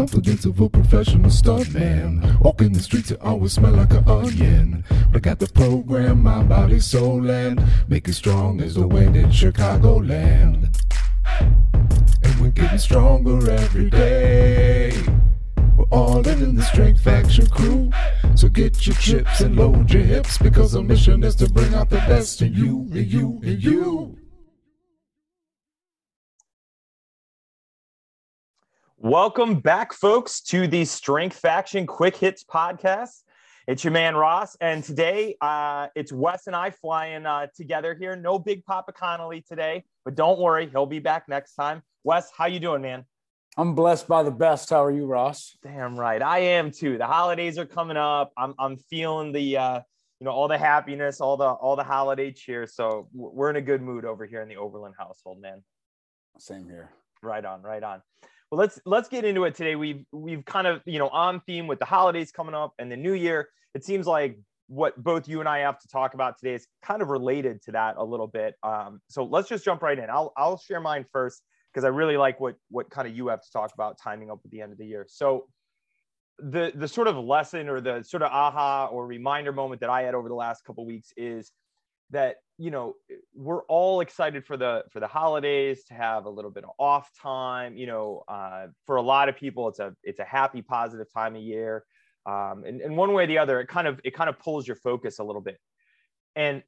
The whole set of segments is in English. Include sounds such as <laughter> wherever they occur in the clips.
confidence of a professional stuntman. Walking the streets, it always smell like an onion. But I got the program, my body, soul, and make it strong as the wind in Chicagoland. And we're getting stronger every day. We're all in, in the Strength Faction crew. So get your chips and load your hips because our mission is to bring out the best in you, in you, in you. Welcome back, folks, to the Strength Faction Quick Hits podcast. It's your man Ross, and today uh, it's Wes and I flying uh, together here. No Big Papa Connolly today, but don't worry, he'll be back next time. Wes, how you doing, man? I'm blessed by the best. How are you, Ross? Damn right, I am too. The holidays are coming up. I'm I'm feeling the uh, you know all the happiness, all the all the holiday cheer. So we're in a good mood over here in the Oberlin household, man. Same here. Right on, right on. Well, let's let's get into it today. We've we've kind of you know on theme with the holidays coming up and the new year. It seems like what both you and I have to talk about today is kind of related to that a little bit. Um, so let's just jump right in. I'll I'll share mine first because I really like what what kind of you have to talk about timing up at the end of the year. So the the sort of lesson or the sort of aha or reminder moment that I had over the last couple weeks is that you know we're all excited for the for the holidays to have a little bit of off time you know uh, for a lot of people it's a it's a happy positive time of year. Um, and, and one way or the other it kind of it kind of pulls your focus a little bit. And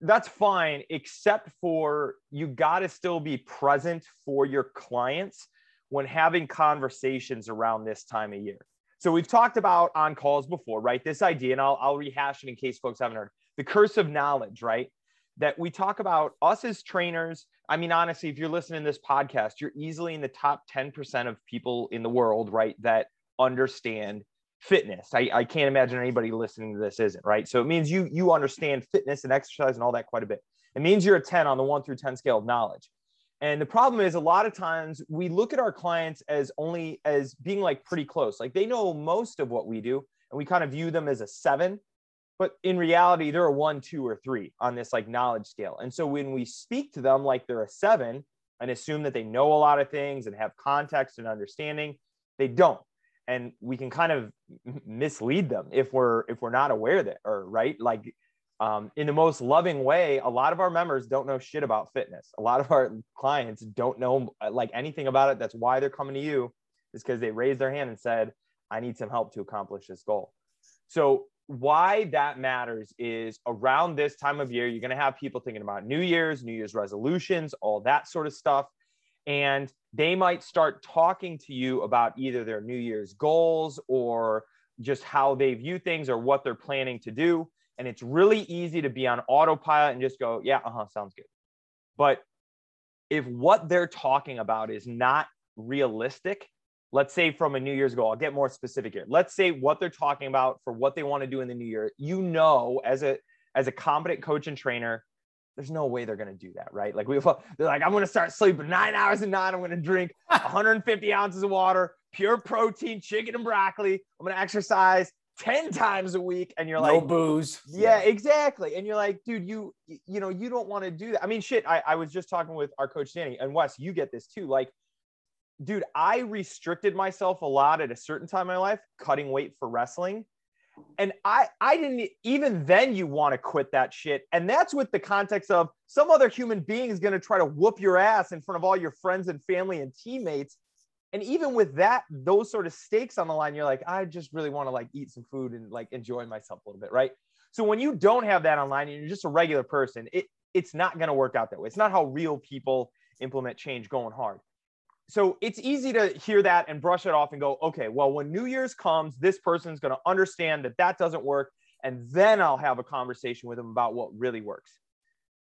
that's fine except for you got to still be present for your clients when having conversations around this time of year. So we've talked about on calls before right? This idea and i'll, I'll rehash it in case folks haven't heard the curse of knowledge, right? That we talk about us as trainers. I mean, honestly, if you're listening to this podcast, you're easily in the top 10% of people in the world, right? That understand fitness. I, I can't imagine anybody listening to this isn't, right? So it means you you understand fitness and exercise and all that quite a bit. It means you're a 10 on the one through 10 scale of knowledge. And the problem is a lot of times we look at our clients as only as being like pretty close. Like they know most of what we do and we kind of view them as a seven but in reality they're a one two or three on this like knowledge scale. And so when we speak to them like they're a seven and assume that they know a lot of things and have context and understanding they don't. And we can kind of mislead them if we're if we're not aware that or right? Like um, in the most loving way a lot of our members don't know shit about fitness. A lot of our clients don't know uh, like anything about it. That's why they're coming to you is because they raised their hand and said i need some help to accomplish this goal. So why that matters is around this time of year, you're going to have people thinking about New Year's, New Year's resolutions, all that sort of stuff. And they might start talking to you about either their New Year's goals or just how they view things or what they're planning to do. And it's really easy to be on autopilot and just go, yeah, uh huh, sounds good. But if what they're talking about is not realistic, let's say from a New Year's goal, I'll get more specific here. Let's say what they're talking about for what they want to do in the new year. You know, as a as a competent coach and trainer, there's no way they're going to do that, right? Like we, <laughs> they're like, I'm going to start sleeping nine hours a night. I'm going to drink <laughs> 150 ounces of water, pure protein, chicken and broccoli. I'm going to exercise 10 times a week. And you're no like, booze. Yeah, exactly. And you're like, dude, you, you know, you don't want to do that. I mean, shit. I, I was just talking with our coach Danny and Wes. You get this too. Like dude, I restricted myself a lot at a certain time in my life, cutting weight for wrestling. And I, I didn't even then you want to quit that shit. And that's with the context of some other human being is going to try to whoop your ass in front of all your friends and family and teammates. And even with that, those sort of stakes on the line, you're like, I just really want to like eat some food and like enjoy myself a little bit. Right. So when you don't have that online and you're just a regular person, it, it's not going to work out that way. It's not how real people implement change going hard so it's easy to hear that and brush it off and go, okay, well, when New Year's comes, this person's going to understand that that doesn't work. And then I'll have a conversation with them about what really works.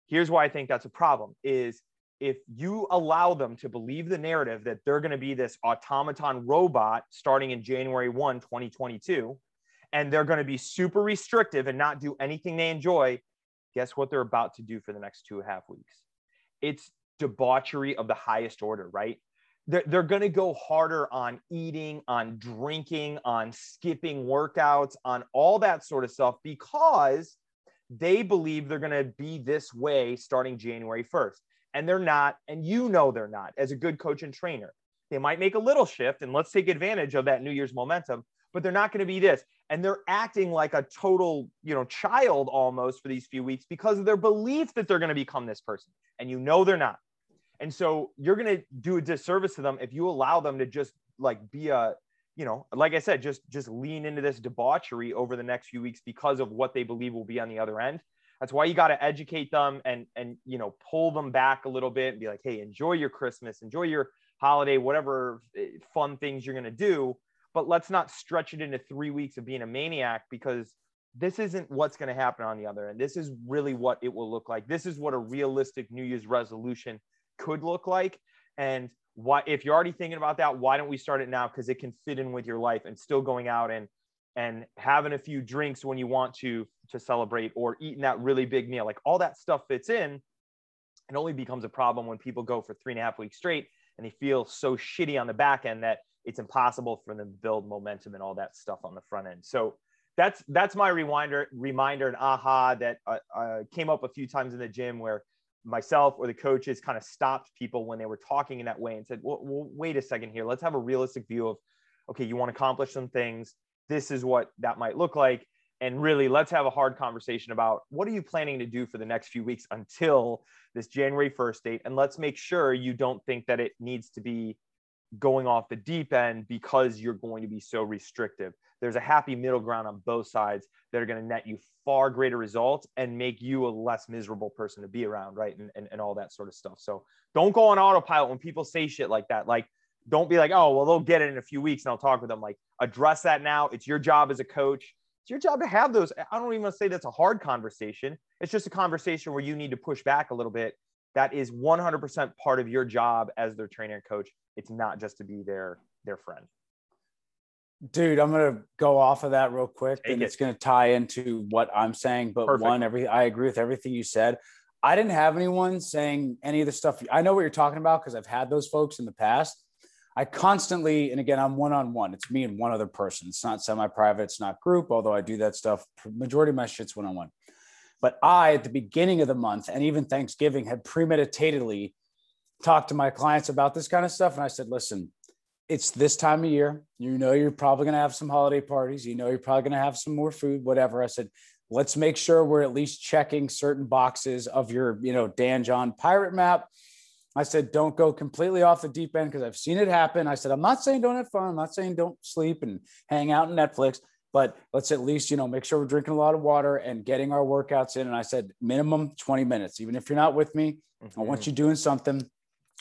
Here's why I think that's a problem is if you allow them to believe the narrative that they're going to be this automaton robot starting in January 1, 2022, and they're going to be super restrictive and not do anything they enjoy, guess what they're about to do for the next two and a half weeks? It's debauchery of the highest order, right? They're, they're going to go harder on eating, on drinking, on skipping workouts, on all that sort of stuff because they believe they're going to be this way starting January 1st. And they're not. And you know they're not as a good coach and trainer. They might make a little shift and let's take advantage of that New Year's momentum, but they're not going to be this. And they're acting like a total, you know, child almost for these few weeks because of their belief that they're going to become this person. And you know they're not. And so you're going to do a disservice to them if you allow them to just like be a, you know, like I said, just just lean into this debauchery over the next few weeks because of what they believe will be on the other end. That's why you got to educate them and and you know pull them back a little bit and be like, hey, enjoy your Christmas, enjoy your holiday, whatever eh, fun things you're going to do. But let's not stretch it into three weeks of being a maniac because this isn't what's going to happen on the other end. This is really what it will look like. This is what a realistic New Year's resolution could look like. And why, if you're already thinking about that, why don't we start it now? Because it can fit in with your life and still going out and and having a few drinks when you want to to celebrate or eating that really big meal. Like all that stuff fits in. It only becomes a problem when people go for three and a half weeks straight and they feel so shitty on the back end that it's impossible for them to build momentum and all that stuff on the front end. So that's that's my reminder reminder and aha that uh, uh, came up a few times in the gym where myself or the coaches kind of stopped people when they were talking in that way and said, well, well, wait a second here. Let's have a realistic view of, okay, you want to accomplish some things. This is what that might look like and really let's have a hard conversation about what are you planning to do for the next few weeks until this January 1st date and let's make sure you don't think that it needs to be going off the deep end because you're going to be so restrictive. There's a happy middle ground on both sides that are going to net you far greater results and make you a less miserable person to be around, right? And, and, and all that sort of stuff. So don't go on autopilot when people say shit like that. Like, don't be like, oh, well, they'll get it in a few weeks and I'll talk with them. Like, address that now. It's your job as a coach it's your job to have those. I don't even say that's a hard conversation. It's just a conversation where you need to push back a little bit. That is 100% part of your job as their trainer and coach. It's not just to be their their friend. Dude, I'm gonna go off of that real quick, Take and it. it's gonna tie into what I'm saying. But Perfect. one, every I agree with everything you said. I didn't have anyone saying any of the stuff. I know what you're talking about because I've had those folks in the past. I constantly, and again, I'm one on one. It's me and one other person. It's not semi private, it's not group, although I do that stuff. Majority of my shit's one on one. But I, at the beginning of the month and even Thanksgiving, had premeditatedly talked to my clients about this kind of stuff. And I said, listen, it's this time of year. You know, you're probably going to have some holiday parties. You know, you're probably going to have some more food, whatever. I said, let's make sure we're at least checking certain boxes of your, you know, Dan John pirate map I said, don't go completely off the deep end because I've seen it happen. I said, I'm not saying don't have fun. I'm not saying don't sleep and hang out on Netflix, but let's at least, you know, make sure we're drinking a lot of water and getting our workouts in. And I said, minimum 20 minutes. Even if you're not with me, I want you doing something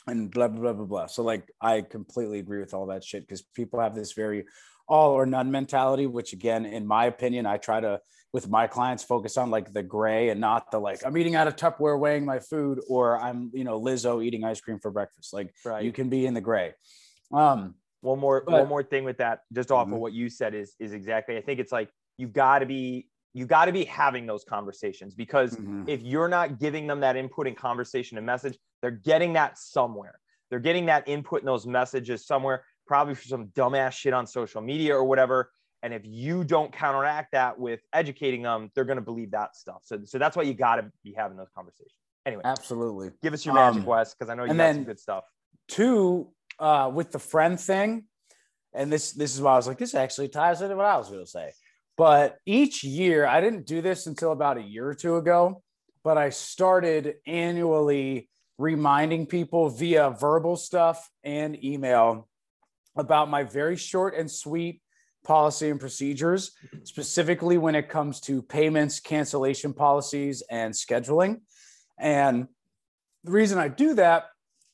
and blah, blah, blah, blah, blah. So, like, I completely agree with all that shit because people have this very all or none mentality, which, again, in my opinion, I try to with my clients focus on like the gray and not the like I'm eating out of Tupperware weighing my food or I'm you know Lizzo eating ice cream for breakfast. Like Right. you can be in the gray. Um one more But- one more thing with that just off Mhm. of what you said is is exactly i think it's like you've got to be you got to be having those conversations because mhm. if you're not giving them that input and conversation and message they're getting that somewhere they're getting that input and those messages somewhere probably for some dumbass shit on social media or whatever and if you don't counteract that with educating them they're going to believe that stuff so, so that's why you got to be having those conversations anyway absolutely. give us your magic Um, Wes because i know you and got then- some good stuff Two, uh, with the friend thing, and this this is why I was like, this actually ties into what I was going to say. But each year, I didn't do this until about a year or two ago, but I started annually reminding people via verbal stuff and email about my very short and sweet policy and procedures, specifically when it comes to payments, cancellation policies, and scheduling. And the reason I do that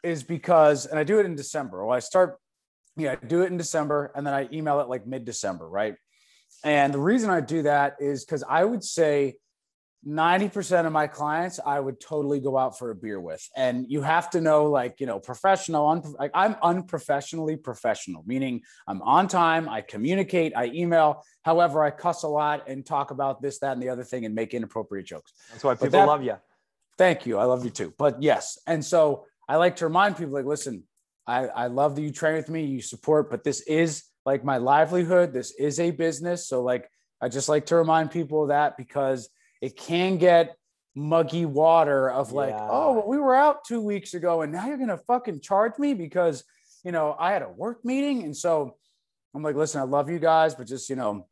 is because, and I do it in December. Well, I start, yeah, I do it in December and then I email it like mid December, right? And the reason I do that is because I would say 90% of my clients I would totally go out for a beer with. And you have to know, like, you know, professional, like I'm unprofessionally professional, meaning I'm on time, I communicate, I email. However, I cuss a lot and talk about this, that, and the other thing and make inappropriate jokes. that's why people that- love you Thank you. I love you too. But yes. And so I like to remind people like, listen, I, I love that you train with me, you support, but this is like my livelihood. This is a business. So like, I just like to remind people of that because it can get muggy water of like, Yeah. oh, well, we were out two weeks ago and now you're going to fucking charge me because you know, I had a work meeting. And so I'm like, listen, I love you guys, but just, you know,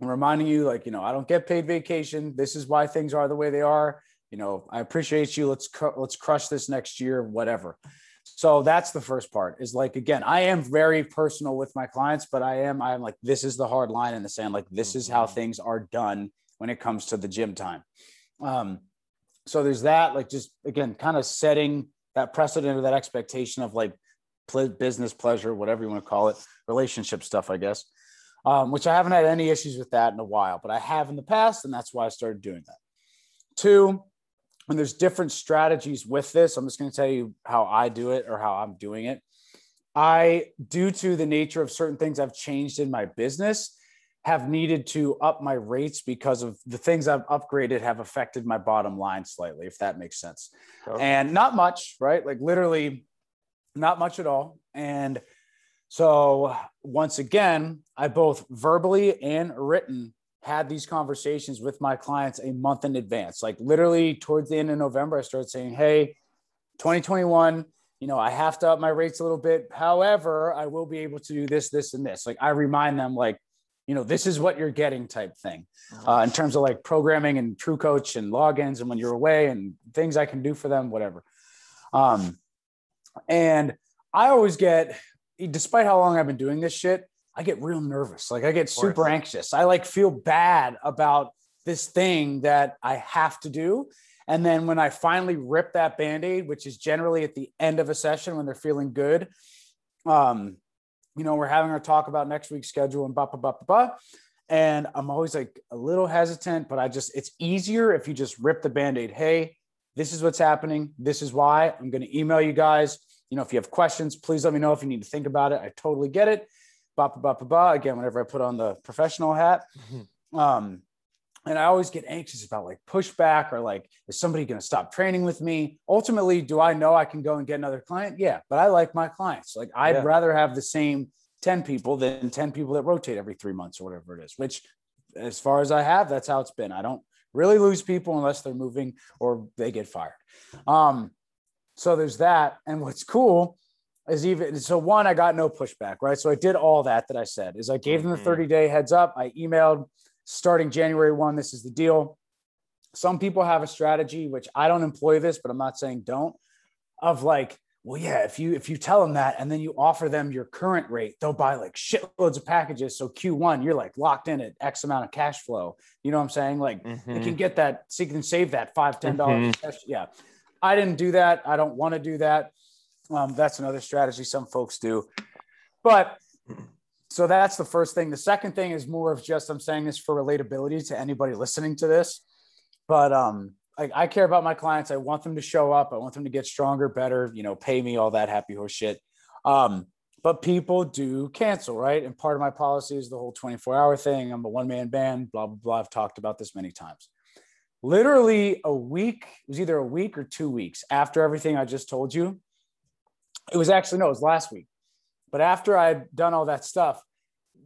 I'm reminding you, like, you know, I don't get paid vacation. This is why things are the way they are. You know, I appreciate you. Let's cr- let's crush this next year, whatever. So that's the first part. Is like again, I am very personal with my clients, but I am I'm like this is the hard line in the sand. Like this is how mm-hmm. things are done when it comes to the gym time. Um, so there's that. Like just again, kind of setting that precedent or that expectation of like business pleasure, whatever you want to call it, relationship stuff, I guess um, which I haven't had any issues with that in a while, but I have in the past, and that's why I started doing that. Two, and there's different strategies with this. I'm just going to tell you how I do it or how I'm doing it. I, due to the nature of certain things I've changed in my business, have needed to up my rates because of the things I've upgraded have affected my bottom line slightly, if that makes sense. Okay. And not much, right? Like literally not much at all. And so once again, I both verbally and written had these conversations with my clients a month in advance. Like literally towards the end of November, I started saying, Hey, 2021, you know, I have to up my rates a little bit. However, I will be able to do this, this, and this. Like I remind them, like, you know, this is what you're getting type thing uh, in terms of like programming and TrueCoach and logins and when you're away and things I can do for them, whatever. Um, and I always get despite how long I've been doing this shit, I get real nervous. Like I get super anxious. I like feel bad about this thing that I have to do. And then when I finally rip that band-aid, which is generally at the end of a session when they're feeling good, um, you know, we're having our talk about next week's schedule and blah, blah, blah, blah, blah. And I'm always like a little hesitant, but I just, it's easier if you just rip the band-aid. Hey, this is what's happening. This is why I'm going to email you guys you know, if you have questions, please let me know if you need to think about it. I totally get it. Ba, ba, ba, ba, Again, whenever I put on the professional hat. Mm-hmm. Um, and I always get anxious about like pushback or like, is somebody going to stop training with me? Ultimately, do I know I can go and get another client? Yeah, but I like my clients. Like, I'd yeah. rather have the same 10 people than 10 people that rotate every three months or whatever it is, which, as far as I have, that's how it's been. I don't really lose people unless they're moving or they get fired. Um, so there's that. And what's cool is even so one, I got no pushback, right? So I did all that that I said is I gave them the mm-hmm. 30 day heads up. I emailed starting January 1, this is the deal. Some people have a strategy, which I don't employ this, but I'm not saying don't, of like, well, yeah, if you if you tell them that and then you offer them your current rate, they'll buy like shitloads of packages. So Q1, you're like locked in at X amount of cash flow. You know what I'm saying? Like mm-hmm. they can get that, so you can save that five, ten dollars. Mm-hmm. Yeah. I didn't do that. I don't want to do that. Um, that's another strategy some folks do. But so that's the first thing. The second thing is more of just I'm saying this for relatability to anybody listening to this. But um, I, I care about my clients. I want them to show up. I want them to get stronger, better, you know, pay me all that happy horse shit. Um, but people do cancel, right? And part of my policy is the whole 24 hour thing. I'm a one man band, blah, blah, blah. I've talked about this many times literally a week, it was either a week or two weeks after everything I just told you. It was actually, no, it was last week. But after I'd done all that stuff,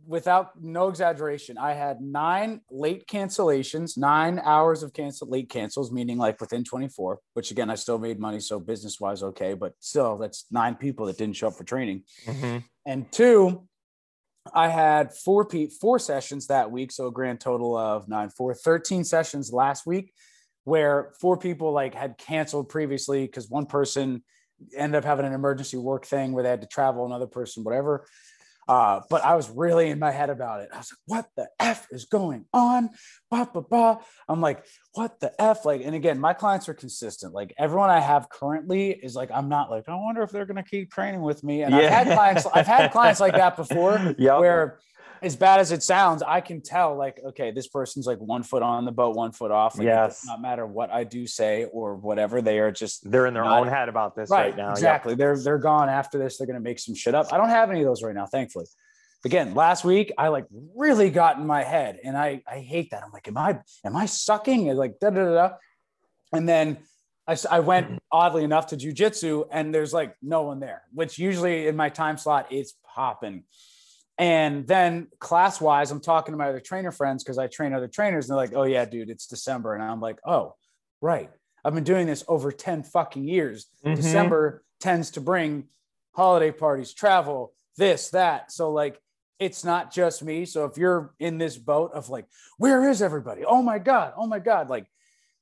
without no exaggeration, I had nine late cancellations, nine hours of cancel late cancels, meaning like within 24, which again, I still made money. So business wise, okay. But still, that's nine people that didn't show up for training. Mm-hmm. And two, I had four pe- four sessions that week, so a grand total of nine, four, 13 sessions last week, where four people like had canceled previously because one person ended up having an emergency work thing where they had to travel, another person, whatever. Uh, but I was really in my head about it. I was like, what the F is going on? Bah, bah, bah. I'm like, what the F? Like, and again, my clients are consistent. Like everyone I have currently is like, I'm not like, I wonder if they're going to keep training with me. And yeah. I've had clients, I've had clients like that before <laughs> yep. where as bad as it sounds, I can tell like, okay, this person's like one foot on the boat, one foot off. Like, yes. It does not matter what I do say or whatever. They are just they're in their not, own head about this right, right now. Exactly. Yep. They're they're gone after this. They're gonna make some shit up. I don't have any of those right now, thankfully. Again, last week I like really got in my head, and I I hate that. I'm like, am I am I sucking? And like da da da. And then I, I went oddly enough to jujitsu, and there's like no one there, which usually in my time slot is popping. And then class wise, I'm talking to my other trainer friends because I train other trainers. And they're like, oh, yeah, dude, it's December. And I'm like, oh, right. I've been doing this over 10 fucking years. Mm-hmm. December tends to bring holiday parties, travel, this, that. So like it's not just me. So if you're in this boat of like, where is everybody? Oh my God. Oh my God. Like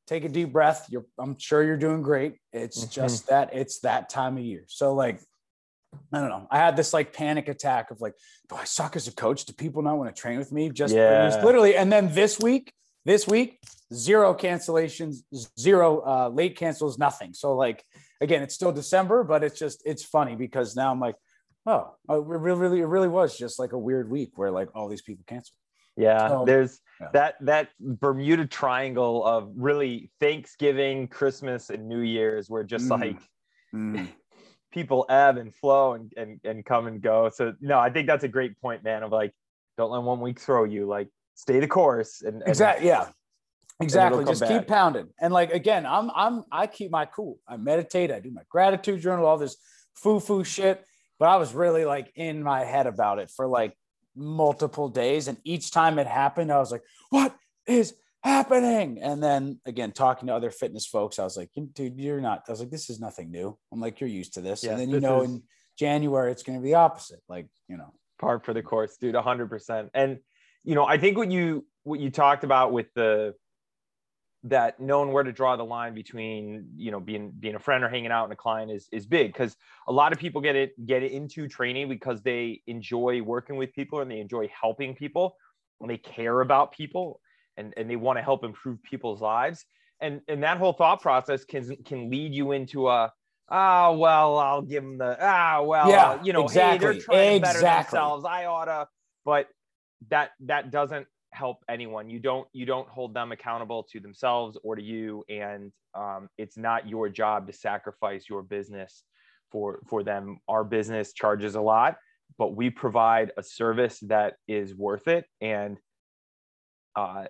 take a deep breath. You're I'm sure you're doing great. It's mm-hmm. just that it's that time of year. So like I don't know. I had this like panic attack of like, do I suck as a coach? Do people not want to train with me? Just yeah. literally. And then this week, this week, zero cancellations, zero uh, late cancels, nothing. So like, again, it's still December, but it's just it's funny because now I'm like, oh, oh it really, really, it really was just like a weird week where like all these people canceled. Yeah, there's yeah. that that Bermuda Triangle of really Thanksgiving, Christmas, and New Year's, where just mm. like mm. People ebb and flow and, and and come and go. So no, I think that's a great point, man. Of like, don't let one week throw you. Like, stay the course. And, and exactly, yeah, exactly. Just back. keep pounding. And like again, I'm I'm I keep my cool. I meditate. I do my gratitude journal. All this foo foo shit. But I was really like in my head about it for like multiple days, and each time it happened, I was like, "What is happening?" And then again, talking to other fitness folks, I was like, "Dude, you're not." I was like, "This is nothing new." I'm like, "You're used to this." Yeah, and then you know, is... in January, it's going to be the opposite. Like you know, par for the course, dude, hundred percent. And you know, I think what you what you talked about with the that knowing where to draw the line between you know being being a friend or hanging out and a client is is big because a lot of people get it get it into training because they enjoy working with people and they enjoy helping people and they care about people and and they want to help improve people's lives and and that whole thought process can can lead you into a ah oh, well I'll give them the ah well yeah, you know exactly. hey they're trying exactly. to better themselves I oughta but that that doesn't help anyone you don't you don't hold them accountable to themselves or to you and um, it's not your job to sacrifice your business for for them our business charges a lot but we provide a service that is worth it and uh,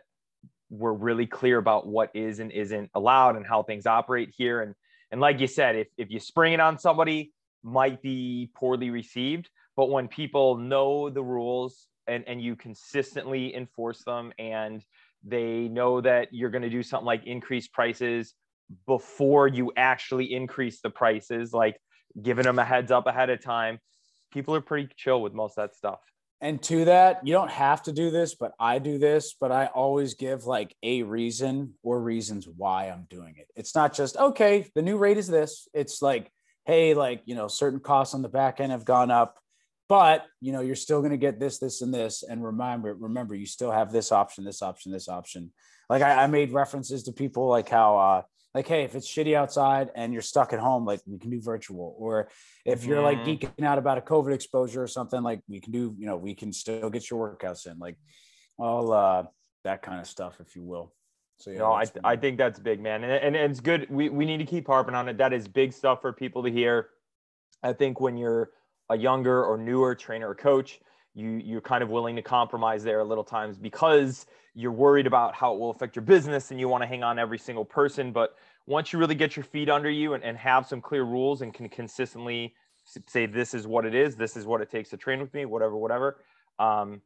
we're really clear about what is and isn't allowed and how things operate here. And and like you said if, if you spring it on somebody might be poorly received. But when people know the rules and, and you consistently enforce them and they know that you're going to do something like increase prices before you actually increase the prices like giving them a heads up ahead of time people are pretty chill with most of that stuff and to that you don't have to do this but i do this but i always give like a reason or reasons why i'm doing it. It's not just okay the new rate is this. It's like hey like you know certain costs on the back end have gone up but you know you're still going to get this this and this and remember remember you still have this option this option this option. Like I, I made references to people like how uh like hey if it's shitty outside and you're stuck at home like we can do virtual or if you're like mm-hmm. geeking out about a covid exposure or something like we can do you know we can still get your workouts in like all uh that kind of stuff if you will so yeah, no, I, I think that's big, man, and, and, and it's good. We we need to keep harping on it. That is big stuff for people to hear. I think when you're a younger or newer trainer or coach, you you're kind of willing to compromise there a little times because you're worried about how it will affect your business and you want to hang on every single person. But once you really get your feet under you and, and have some clear rules and can consistently say this is what it is, this is what it takes to train with me, whatever, whatever. Um,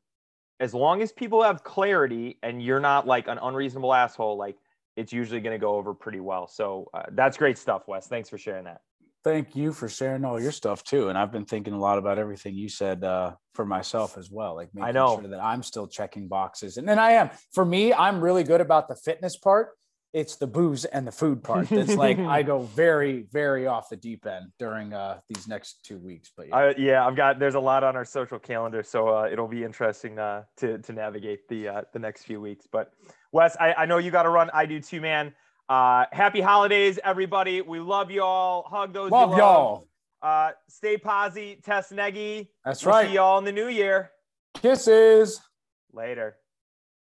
as long as people have clarity and you're not like an unreasonable asshole, like it's usually going to go over pretty well. So uh, that's great stuff, Wes. Thanks for sharing that thank you for sharing all your stuff too. And I've been thinking a lot about everything you said uh, for myself as well. Like making I know. sure that I'm still checking boxes. And then I am. For me, I'm really good about the fitness part. It's the booze and the food part. That's like I <laughs> go very, very off the deep end during uh, these next two weeks. But yeah. yeah, I've got there's a lot on our social calendar, so uh, it'll be interesting uh, to to navigate the uh, the next few weeks. But Wes, I, I know you got to run. I do too, man. Uh, happy holidays, everybody. We love you all. Hug those. Love, love. y'all. Uh, stay posy, test neggy. That's we'll right. See y'all in the new year. Kisses. Later.